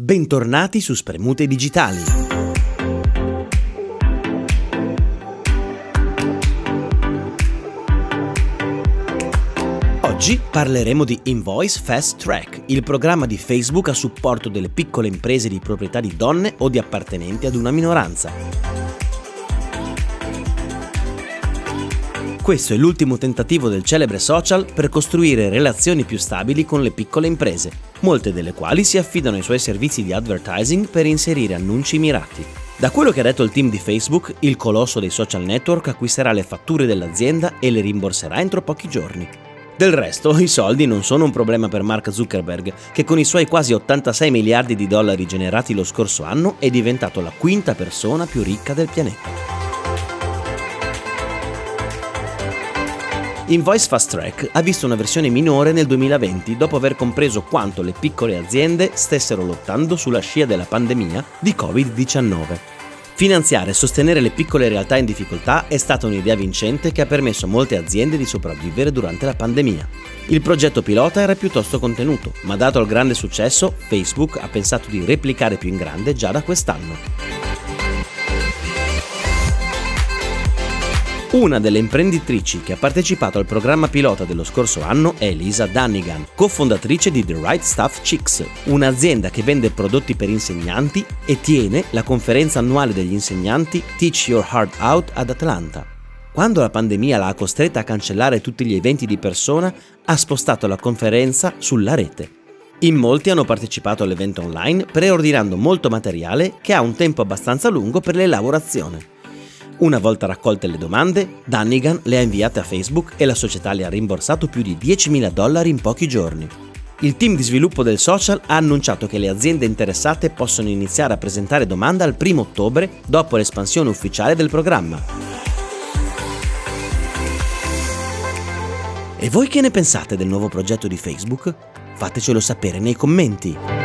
Bentornati su Spremute Digitali. Oggi parleremo di Invoice Fast Track, il programma di Facebook a supporto delle piccole imprese di proprietà di donne o di appartenenti ad una minoranza. Questo è l'ultimo tentativo del celebre social per costruire relazioni più stabili con le piccole imprese, molte delle quali si affidano ai suoi servizi di advertising per inserire annunci mirati. Da quello che ha detto il team di Facebook, il colosso dei social network acquisterà le fatture dell'azienda e le rimborserà entro pochi giorni. Del resto, i soldi non sono un problema per Mark Zuckerberg, che con i suoi quasi 86 miliardi di dollari generati lo scorso anno è diventato la quinta persona più ricca del pianeta. Invoice Fast Track ha visto una versione minore nel 2020 dopo aver compreso quanto le piccole aziende stessero lottando sulla scia della pandemia di Covid-19. Finanziare e sostenere le piccole realtà in difficoltà è stata un'idea vincente che ha permesso a molte aziende di sopravvivere durante la pandemia. Il progetto pilota era piuttosto contenuto, ma dato il grande successo, Facebook ha pensato di replicare più in grande già da quest'anno. Una delle imprenditrici che ha partecipato al programma pilota dello scorso anno è Elisa Dunnigan, cofondatrice di The Right Stuff Chicks, un'azienda che vende prodotti per insegnanti e tiene la conferenza annuale degli insegnanti Teach Your Heart Out ad Atlanta. Quando la pandemia l'ha costretta a cancellare tutti gli eventi di persona, ha spostato la conferenza sulla rete. In molti hanno partecipato all'evento online preordinando molto materiale che ha un tempo abbastanza lungo per l'elaborazione. Una volta raccolte le domande, Dunnigan le ha inviate a Facebook e la società le ha rimborsato più di 10.000 dollari in pochi giorni. Il team di sviluppo del social ha annunciato che le aziende interessate possono iniziare a presentare domanda al 1 ottobre dopo l'espansione ufficiale del programma. E voi che ne pensate del nuovo progetto di Facebook? Fatecelo sapere nei commenti.